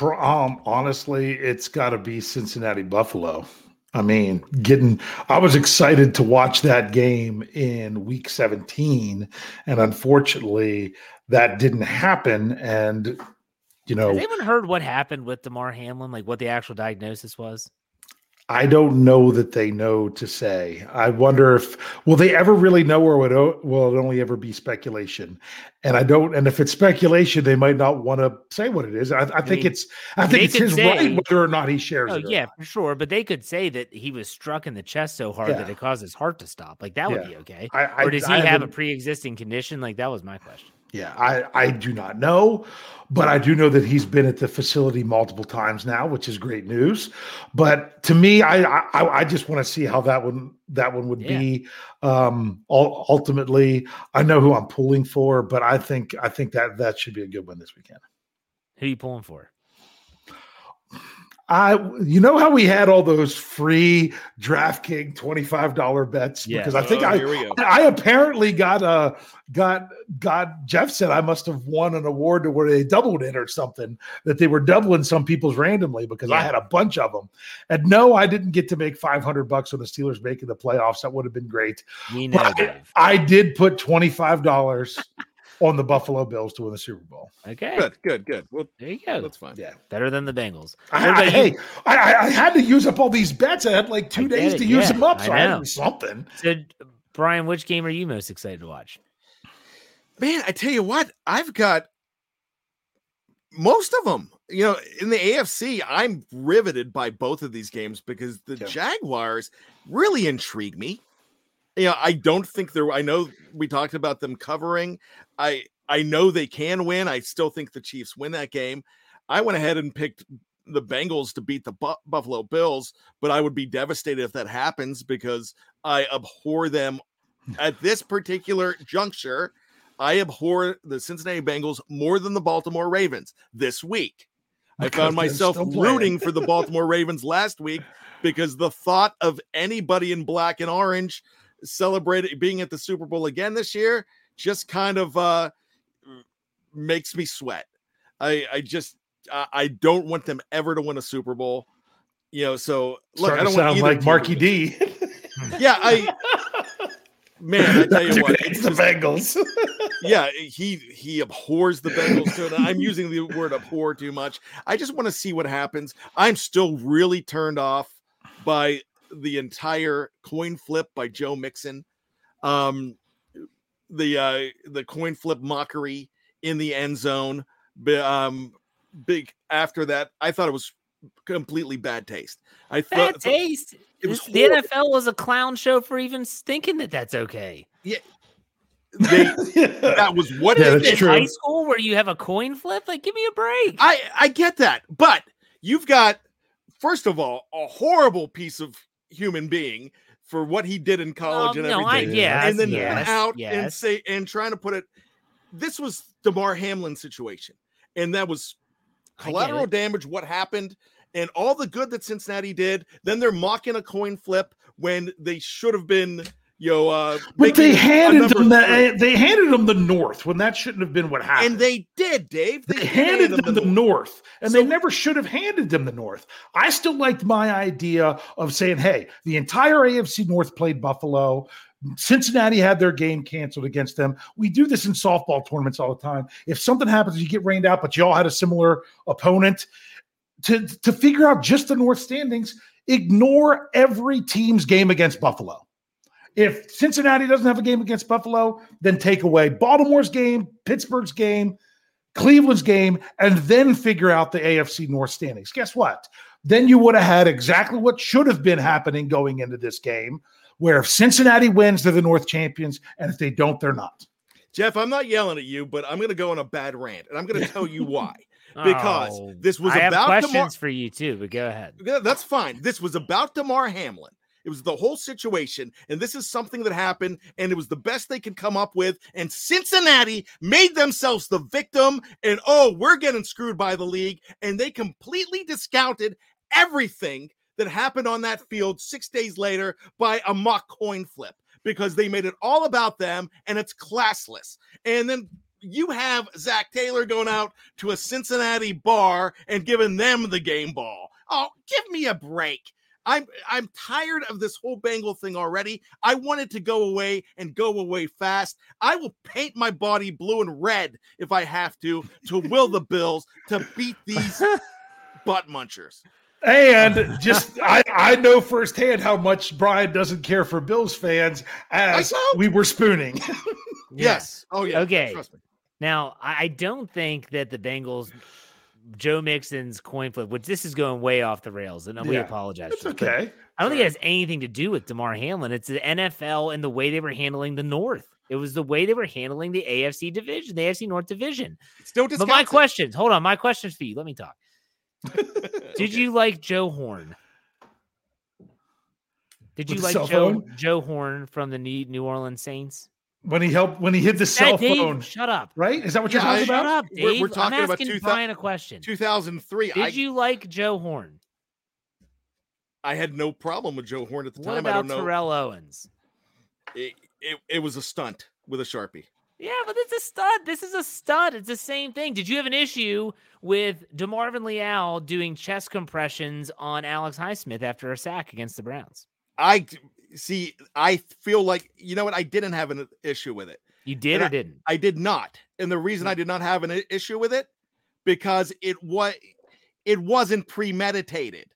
Um, honestly, it's got to be Cincinnati Buffalo. I mean, getting I was excited to watch that game in week 17 and unfortunately that didn't happen and you know Has anyone heard what happened with Damar Hamlin like what the actual diagnosis was? I don't know that they know to say. I wonder if will they ever really know, or would will it only ever be speculation? And I don't. And if it's speculation, they might not want to say what it is. I, I, I think mean, it's. I think it's his say, right whether or not he shares. Oh it yeah, for sure. But they could say that he was struck in the chest so hard yeah. that it caused his heart to stop. Like that would yeah. be okay. I, or does he have a pre-existing condition? Like that was my question. Yeah, I, I do not know, but I do know that he's been at the facility multiple times now, which is great news. But to me, I I, I just want to see how that one that one would Yeah. be. Um, ul- ultimately, I know who I'm pulling for, but I think I think that that should be a good one this weekend. Who you pulling for? I, you know how we had all those free DraftKings twenty five dollar bets Yeah. because I think Oh, I here we go. I apparently got a got got Jeff said I must have won an award to where they doubled it or something that they were doubling some people's randomly because I had a bunch of them. And no, I didn't get to make five hundred bucks on the Steelers making the playoffs. That would have been great. We know, I, I did put twenty five dollars on the Buffalo Bills to win the Super Bowl. Okay, Good, good, good. Well, there you go. that's fine. Yeah. Better than the Bengals. I, I- hey, I, I- I had to use up all these bets. I had like two days it, to use them up, I so I, had to do something. So, Bryan, which game are you most excited to watch? Man, I tell you what, I've got most of them. You know, in the AFC, I'm riveted by both of these games because the Yeah. Jaguars really intrigue me. You know, I don't think they're I know we talked about them covering. I I know they can win. I still think the Chiefs win that game. I went ahead and picked the Bengals to beat the Bu- Buffalo Bills, but I would be devastated if that happens because I abhor them at this particular juncture. I abhor the Cincinnati Bengals more than the Baltimore Ravens this week. I found myself rooting for the Baltimore Ravens last week because the thought of anybody in black and orange celebrating being at the Super Bowl again this year just kind of uh makes me sweat. I I just I, I don't want them ever to win a Super Bowl. You know, so look, Starting I don't sound want like Marky. D. Yeah, I man, I tell you what, It's the Bengals. yeah, he he abhors the Bengals too. I'm using the word abhor too much. I just want to see what happens. I'm still really turned off by the entire coin flip by Joe Mixon. Um the uh the coin flip mockery in the end zone. Bi- Um big after that, I thought it was completely bad taste. I Bad thought taste. it was the horrible. NFL was a clown show for even thinking that that's okay. they that was what Yeah, they that's did. In high school, where you have a coin flip, like give me a break. I I get that, but you've got first of all a horrible piece of human being for what he did in college Um, and no, I everything, yes, and then yes, out and say and trying to put it. This was Damar Hamlin situation, and that was collateral damage. What happened? And all the good that Cincinnati did. Then they're mocking a coin flip when they should have been, uh, But they handed them the, eh, they handed them the North when that shouldn't have been what happened. and they did, Dave. They did handed hand them the North. North, and So- they never should have handed them the North. I still liked my idea of saying, hey, the entire AFC North played Buffalo. Cincinnati had their game canceled against them. We do this in softball tournaments all the time. If something happens, you get rained out, but you all had a similar opponent. To, to figure out just the North standings, ignore every team's game against Buffalo. If Cincinnati doesn't have a game against Buffalo, then take away Baltimore's game, Pittsburgh's game, Cleveland's game, and then figure out the AFC North standings. Guess what? Then you would have had exactly what should have been happening going into this game, where if Cincinnati wins, they're the North champions, and if they don't, they're not. Jeff, I'm not yelling at you, but I'm going to go on a bad rant, and I'm going to tell you why. Oh, because Oh, this was I have about questions Damar- for you too, but go ahead. Yeah, That's fine. This was about Damar Hamlin. It was the whole situation, and this is something that happened, and it was the best they could come up with. And Cincinnati made themselves the victim, and oh, we're getting screwed by the league, and they completely discounted everything that happened on that field six days later by a mock coin flip because they made it all about them, and it's classless. And then you have Zac Taylor going out to a Cincinnati bar and giving them the game ball. Oh, give me a break. I'm I'm tired of this whole Bengal thing already. I want it to go away and go away fast. I will paint my body blue and red if I have to to will the Bills to beat these butt munchers. And just I, I know firsthand how much Bryan doesn't care for Bills fans as we were spooning. Yes. Oh yeah. Okay. Trust me. Now, I I don't think that the Bengals, Joe Mixon's coin flip, which this is going way off the rails, and we Yeah. apologize. It's okay. I don't think it has anything to do with Damar Hamlin. It's the NFL and the way they were handling the North. It was the way they were handling the AFC division, the AFC North division. Still But my questions, hold on, my questions for you. Let me talk. Did you like Joe Horn? Did you like Joe phone? Joe Horn from the New Orleans Saints? When he helped when he hit the cell Hey, Dave, phone, Shut up. right? Is that what Yeah, you're I- talking Shut about? up, Dave. We're- we're talking I'm about asking 2000 Bryan a question. 2003. Did I, you like Joe Horn? I had no problem with Joe Horn at the What time. I about don't know. Terrell Owens? It, it, it was a stunt with a sharpie. Yeah, but it's a stud. This is a stud. It's the same thing. Did you have an issue with DeMarvin Leal doing chest compressions on Alex Highsmith after a sack against the Browns? I see. I feel like you know what. I didn't have an issue with it. You did And or didn't? I did not. And the reason hmm. I did not have an issue with it because it was it wasn't premeditated.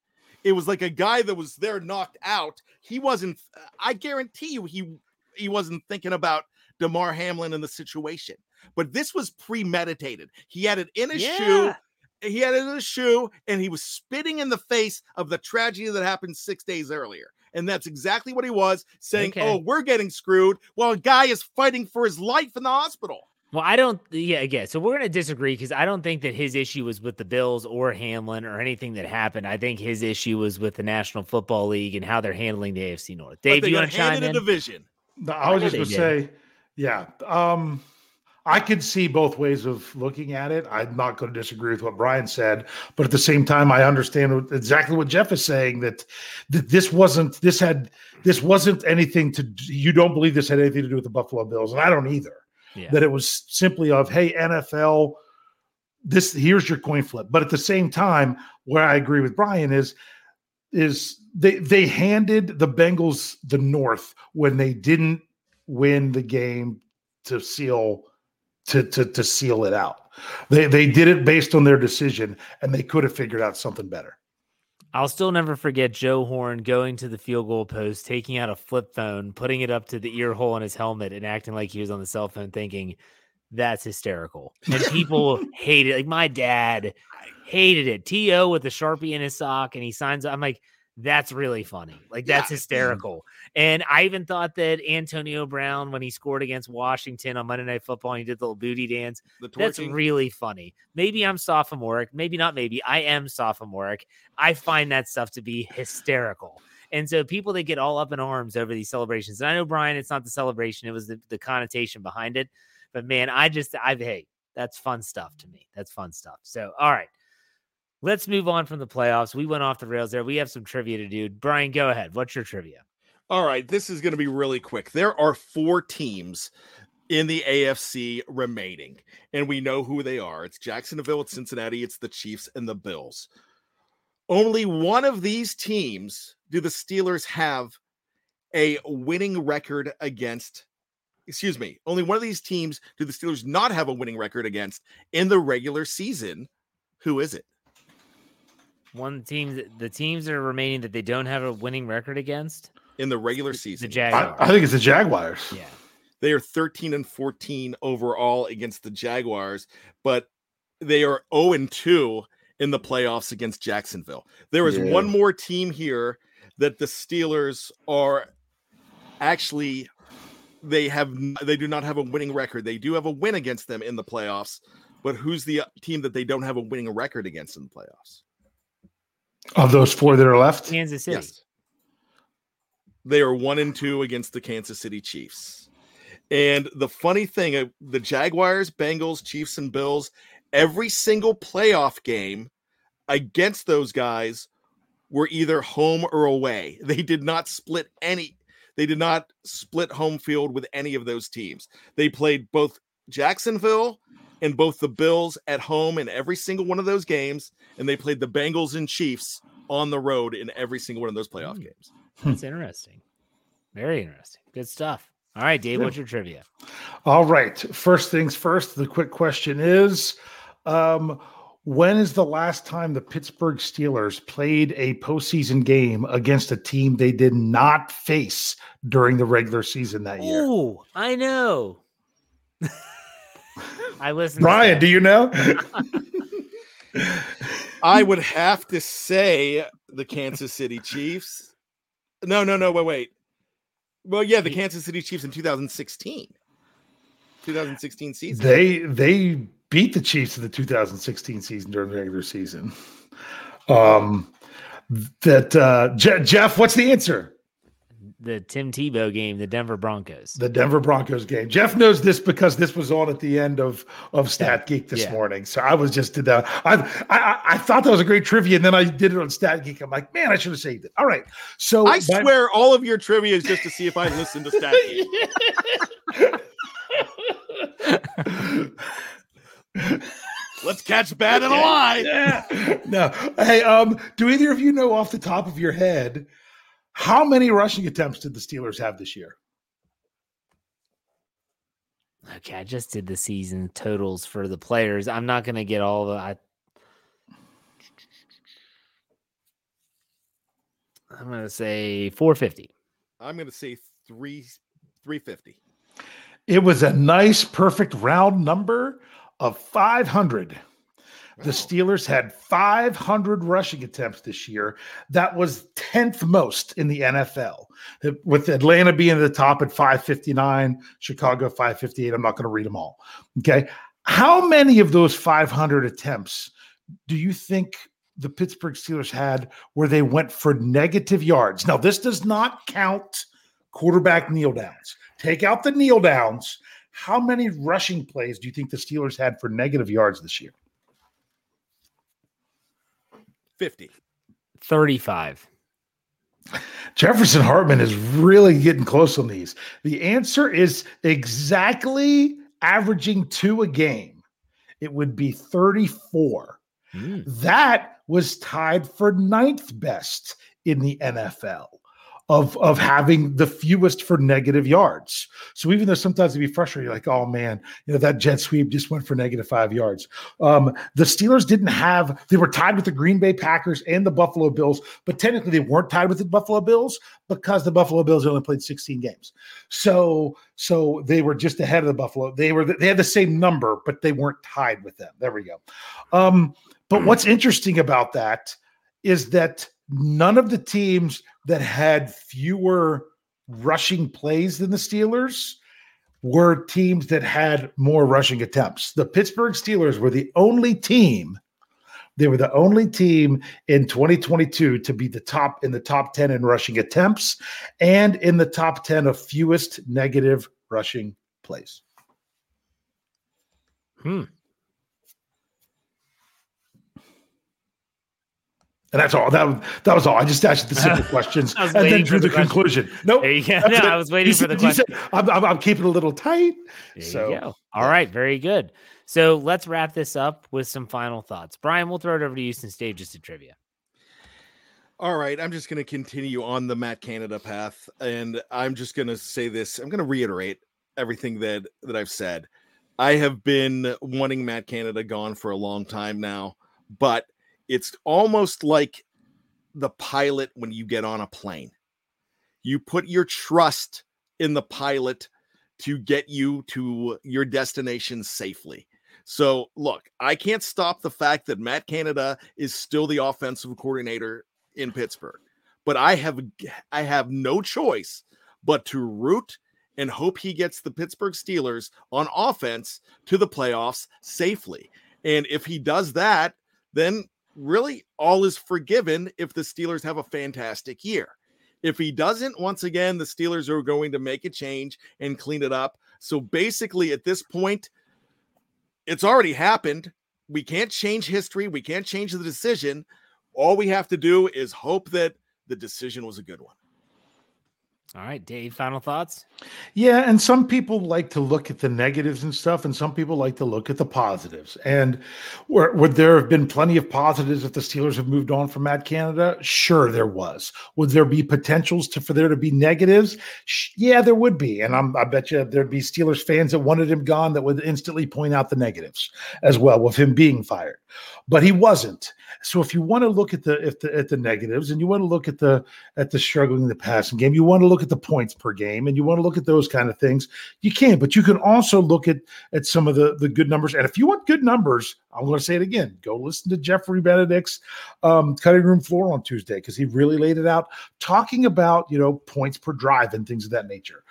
It was like a guy that was there knocked out. He wasn't I guarantee you he he wasn't thinking about Damar Hamlin in the situation. But this was premeditated. He had it in his shoe. He had it in his shoe and he was spitting in the face of the tragedy that happened 6 days earlier. And that's exactly what he was saying, Okay. "Oh, we're getting screwed." While a guy is fighting for his life in the hospital. Well, I don't. Yeah, again. So we're going to disagree because I don't think that his issue was with the Bills or Hamlin or anything that happened. I think his issue was with the National Football League and how they're handling the AFC North. But Dave, they you got want to chime handed in? a division. No, I was just gonna say, yeah. Um, I could see both ways of looking at it. I'm not going to disagree with what Bryan said, but at the same time, I understand exactly what Jeff is saying that that this wasn't this had this wasn't anything to you don't believe this had anything to do with the Buffalo Bills, and I don't either. Yeah. That it was simply of hey NFL, this here's your coin flip. But at the same time, where I agree with Bryan is is they they handed the Bengals the North when they didn't win the game to seal to to to seal it out. They they did it based on their decision, and they could have figured out something better. I'll still never forget Joe Horn going to the field goal post, taking out a flip phone, putting it up to the ear hole in his helmet, and acting like he was on the cell phone, thinking that's hysterical. And people hated it. Like my dad hated it. To with the sharpie in his sock, and he signs. I'm like, that's really funny. Like that's Yeah. hysterical. And I even thought that Antonio Brown, when he scored against Washington on Monday Night Football, he did the little booty dance. That's really funny. Maybe I'm sophomoric. Maybe not. Maybe I am sophomoric. I find that stuff to be hysterical. And so people that get all up in arms over these celebrations, and I know Bryan, it's not the celebration; it was the, the connotation behind it. But man, I just, I've hey, that's fun stuff to me. That's fun stuff. So all right, let's move on from the playoffs. We went off the rails there. We have some trivia to do. Bryan, go ahead. What's your trivia? All right, this is going to be really quick. There are four teams in the AFC remaining, and we know who they are. It's Jacksonville, it's Cincinnati, it's the Chiefs, and the Bills. Only one of these teams do the Steelers have a winning record against. Excuse me. Only one of these teams do the Steelers not have a winning record against in the regular season. Who is it? One team, that- the teams that are remaining that they don't have a winning record against In the regular season. I, Jaguars. I think it's the Jaguars. yeah. They are 13 and 14 overall against the Jaguars, but they are 0 and 2 in the playoffs against Jacksonville. There is Yeah. one more team here that the Steelers are actually they have they do not have a winning record. They do have a win against them in the playoffs, but who's the team that they don't have a winning record against in the playoffs? Of those four that are left, Kansas City. Yes. They are one and two against the Kansas City Chiefs. And the funny thing, uh, the Jaguars, Bengals, Chiefs, and Bills, every single playoff game against those guys were either home or away. They did not split any, they did not split home field with any of those teams. They played both Jacksonville and both the Bills at home in every single one of those games, and they played the Bengals and Chiefs on the road in every single one of those playoff Hmm. games. That's interesting. Very interesting. Good stuff. All right, Dave, Yeah. what's your trivia? All right. First things first, the quick question is um, when is the last time the Pittsburgh Steelers played a postseason game against a team they did not face during the regular season that year? Oh, I know. I listened. Bryan, do you know? I would have to say the Kansas City Chiefs. No, no, no, wait, wait. Well, yeah, the Kansas City Chiefs in 2016. 2016 season. They they beat the Chiefs in the 2016 season during the regular season. Um, that uh, Je- Jeff, what's the answer? The Tim Tebow game, the Denver Broncos. The Denver Broncos game. Jeff knows this because this was on at the end of of Stat Geek this Yeah. morning. So I was just did that. I, I I thought that was a great trivia, and then I did it on Stat Geek. I'm like, man, I should have saved it. All right. So I my- swear all of your trivia is just to see if I listen to stat. Let's catch bad and a lie. Yeah. No. Hey, um, do either of you know off the top of your head how many rushing attempts did the Steelers have this year? Okay, I just did the season totals for the players. I'm not going to get all the. I, I'm going to say 450. I'm going to say three, three fifty. It was a nice, perfect round number of 500. The Steelers had 500 rushing attempts this year. That was 10th most in the NFL, with Atlanta being at the top at 559, Chicago 558. I'm not going to read them all. Okay. How many of those 500 attempts do you think the Pittsburgh Steelers had where they went for negative yards? Now, this does not count quarterback kneel downs. Take out the kneel downs. How many rushing plays do you think the Steelers had for negative yards this year? 50. 35. Jefferson Hartman is really getting close on these. The answer is exactly averaging two a game. It would be 34. Hmm. That was tied for ninth best in the NFL of, of having the fewest for negative yards. So even though sometimes it'd be frustrating, you're like, oh man, you know, that jet sweep just went for negative five yards. Um, the Steelers didn't have, they were tied with the Green Bay Packers and the Buffalo Bills, but technically they weren't tied with the Buffalo Bills because the Buffalo Bills only played 16 games. So, so they were just ahead of the Buffalo. They were, they had the same number, but they weren't tied with them. There we go. Um, but what's interesting about that is that none of the teams that had fewer rushing plays than the Steelers were teams that had more rushing attempts. The Pittsburgh Steelers were the only team they were the only team in 2022 to be the top in the top 10 in rushing attempts and in the top 10 of fewest negative rushing plays. Hmm. And that's all. That was that was all. I just asked the simple questions and then drew the, the question. conclusion. Nope. There you go. that's No, it. I was waiting You for the said- you said. I'm, I'm, I'm keeping it a little tight. There so you go. All right, very good. So let's wrap this up with some final thoughts. Bryan, we'll throw it over to you since Dave just did trivia. All right, I'm just going to continue on the Matt Canada path, and I'm just going to say this. I'm going to reiterate everything that that I've said. I have been wanting Matt Canada gone for a long time now, but it's almost like the pilot when you get on a plane. You put your trust in the pilot to get you to your destination safely. So, look, I can't stop the fact that Matt Canada is still the offensive coordinator in Pittsburgh, but I have I have no choice but to root and hope he gets the Pittsburgh Steelers on offense to the playoffs safely. And if he does that, then really all is forgiven if the Steelers have a fantastic year. If he doesn't, once again, the Steelers are going to make a change and clean it up. So basically, at this point, it's already happened. We can't change history. We can't change the decision. All we have to do is hope that the decision was a good one. All right, Dave, final thoughts? Yeah, and some people like to look at the negatives and stuff, and some people like to look at the positives. And where, would there have been plenty of positives if the Steelers have moved on from Matt Canada? Sure, there was. Would there be potentials to for there to be negatives? Yeah, there would be. And I'm, I bet you there'd be Steelers fans that wanted him gone that would instantly point out the negatives as well with him being fired. But he wasn't. So if you want to look at the if the at the negatives and you want to look at the at the struggling in the passing game, you want to look at the points per game and you want to look at those kind of things, you can. But you can also look at at some of the the good numbers. And if you want good numbers, I'm going to say it again. Go listen to Jeffrey Benedict's um, cutting room floor on Tuesday because he really laid it out, talking about you know points per drive and things of that nature.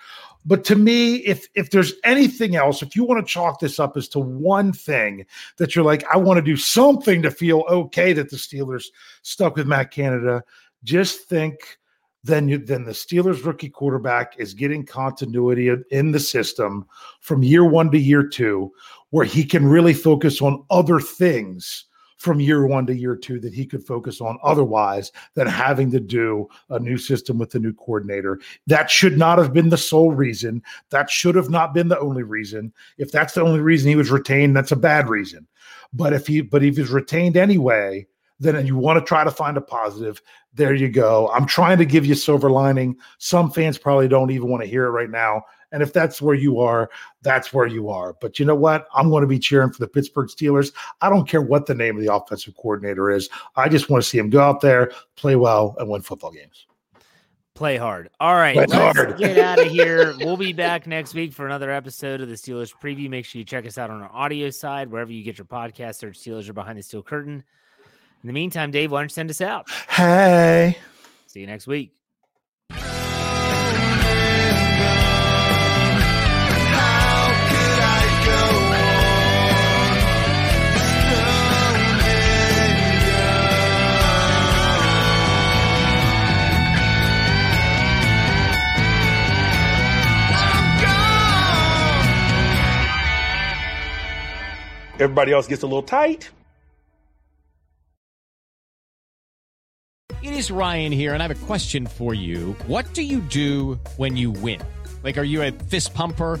But to me, if if there's anything else, if you want to chalk this up as to one thing that you're like, I want to do something to feel okay that the Steelers stuck with Matt Canada, just think then you then the Steelers rookie quarterback is getting continuity in the system from year one to year two, where he can really focus on other things from year one to year two that he could focus on otherwise than having to do a new system with a new coordinator. That should not have been the sole reason. That should have not been the only reason. If that's the only reason he was retained, that's a bad reason. But if he but if he's retained anyway, then you want to try to find a positive. There you go. I'm trying to give you silver lining. Some fans probably don't even want to hear it right now. And if that's where you are, that's where you are. But you know what? I'm going to be cheering for the Pittsburgh Steelers. I don't care what the name of the offensive coordinator is. I just want to see him go out there, play well, and win football games. Play hard. All right, Play let's hard. get out of here. We'll be back next week for another episode of the Steelers preview. Make sure you check us out on our audio side, wherever you get your podcast. Search Steelers or behind the steel curtain. In the meantime, Dave, why don't you send us out? Hey. See you next week. Everybody else gets a little tight. It is Ryan here, and I have a question for you. What do you do when you win? Like, are you a fist pumper?